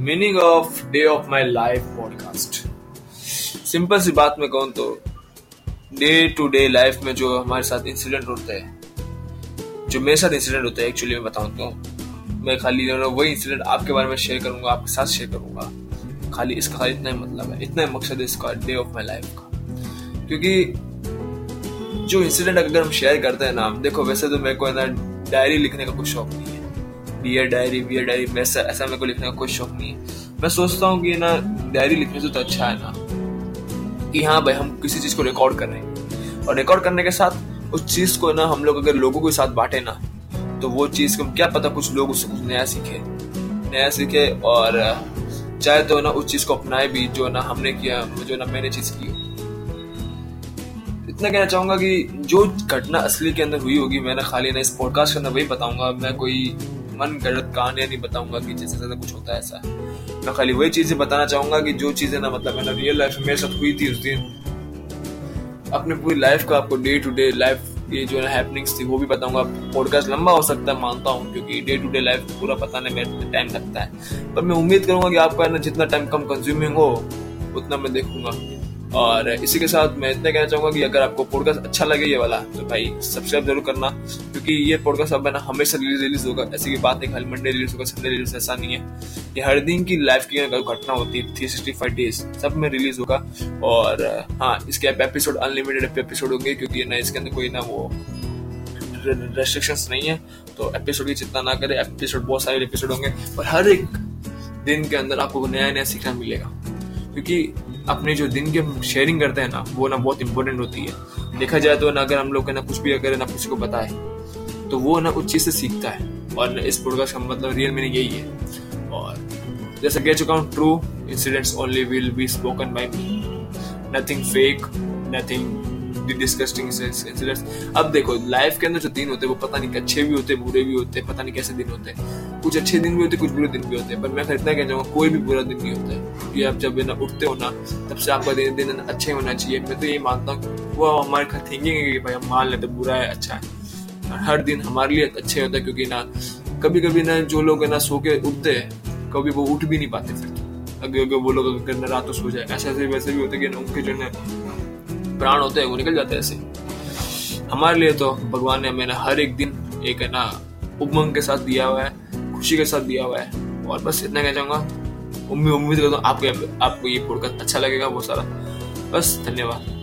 Meaning of day of my life podcast simple सी बात में कहूँ तो डे टू डे लाइफ में जो हमारे साथ इंसिडेंट होते हैं, जो मेरे साथ इंसिडेंट होते हैं एक्चुअली मैं बताऊँ तो मैं खाली वही इंसिडेंट आपके बारे में शेयर करूँगा, आपके साथ शेयर करूँगा। खाली इसका खाली इतना ही मतलब है, इतना ही मकसद है इसका डे ऑफ़ माई लाइफ का। क्योंकि जो इंसिडेंट अगर हम शेयर करते हैं ना, देखो वैसे तो मेरे को ना डायरी लिखने का कुछ शौक नहीं बियर डायरी बियर डायरी वैसा ऐसा मेरे को लिखने का कोई शौक नहीं है। मैं सोचता हूँ कि ना डायरी लिखने से तो अच्छा है ना, कि हाँ भाई, हम किसी चीज़ को रिकॉर्ड कर रहे हैं। और रिकॉर्ड करने के साथ, उस चीज़ को ना हम लोग अगर लोगों के साथ बांटे ना तो वो चीज़ को क्या पता कुछ लोग उससे कुछ नया सीखे। नया सीखे और, चाहे तो ना उस चीज़ को अपनाए भी, जो ना हमने किया, जो ना मैंने चीज़ की। इतना कहना चाहूँगा कि जो घटना असली के अंदर हुई होगी मैंने खाली ना इस पॉडकास्ट के अंदर वही बताऊँगा। मैं कोई मन गलत कहानियाँ नहीं बताऊँगा कि जैसे जैसे कुछ होता है ऐसा। मैं खाली वही चीज़ें बताना चाहूँगा कि जो चीज़ें ना मतलब मैंने रियल लाइफ मेरे साथ हुई थी उस दिन। अपने पूरी लाइफ का आपको डे टू डे लाइफ ये जो है हैपनिंग्स थी, वो भी बताऊँगा। पॉडकास्ट लंबा हो सकता है, मानता हूँ, क्योंकि डे टू डे लाइफ पूरा बताने में टाइम लगता है। पर मैं उम्मीद करूँगा कि आपका ना जितना टाइम कम कंज्यूमिंग हो, उतना मैं देखूँगा। और इसी के साथ मैं इतना कहना चाहूँगा कि अगर आपको पॉडकास्ट अच्छा लगे ये वाला तो भाई सब्सक्राइब ज़रूर करना, क्योंकि ये पॉडकास्ट अब ना, हमेशा रिलीज़ रिलीज़ होगा। ऐसी की बात नहीं, खाली मंडे रिलीज़ होगा संडे रिलीज़ ऐसा नहीं है। ये हर दिन की लाइफ की घटना होती है थ्री सिक्सटी फाइव डेज़ सब में रिलीज़ होगा। और हाँ इसके एपिसोड अनलिमिटेड एपिसोड होंगे, क्योंकि ना इसके अंदर कोई ना वो रेस्ट्रिक्शंस नहीं है। तो एपिसोड की चिंता ना करें एपिसोड बहुत सारे एपिसोड होंगे। और हर एक दिन के अंदर आपको नया नया सीखना मिलेगा। क्योंकि अपने जो दिन की शेयरिंग करते हैं ना, वो ना बहुत इंपॉर्टेंट होती है। देखा जाए तो ना अगर हम लोग ना कुछ भी अगर ना किसी को बताए तो वो ना उस चीज़ से सीखता है। और इस पॉडकास्ट का मतलब रियल मीनिंग यही है। और जैसे कह चुका हूँ true incidents only will be spoken by me nothing fake nothing disgusting incidents अब देखो लाइफ के अंदर जो दिन होते हैं, वो पता नहीं अच्छे भी होते बुरे भी होते पता नहीं कैसे दिन होते कुछ अच्छे दिन भी होते, कुछ बुरे दिन भी होते हैं पर मैं इतना कहना चाहूँगा? कोई भी बुरा दिन नहीं होता है। क्योंकि आप जब ना उठते हो ना, तब से आपका दिन दिन अच्छे होना चाहिए। मैं तो यही मानता हूँ वो हमारे थिंकिंग है कि भाई हम मान लेते, बुरा है अच्छा है। हर दिन हमारे लिए अच्छे होता है, क्योंकि ना कभी कभी ना जो लोग ना सो के उठते हैं, कभी वो उठ भी नहीं पाते फिर अगर अगर वो लोग अगर रात को सो जाए ऐसे ऐसे वैसे भी होते हैं कि ना, उनके जो है प्राण होते हैं, वो निकल जाते हैं ऐसे। हमारे लिए तो भगवान ने हमें ना हर एक दिन एक है ना उमंग के साथ दिया हुआ है। खुशी के साथ दिया हुआ है। और बस इतना कह चाहूँगा, उम्मीद उम्मीद करता हूँ आपको आपको ये पॉडकास्ट अच्छा लगेगा, बहुत सारा। बस धन्यवाद।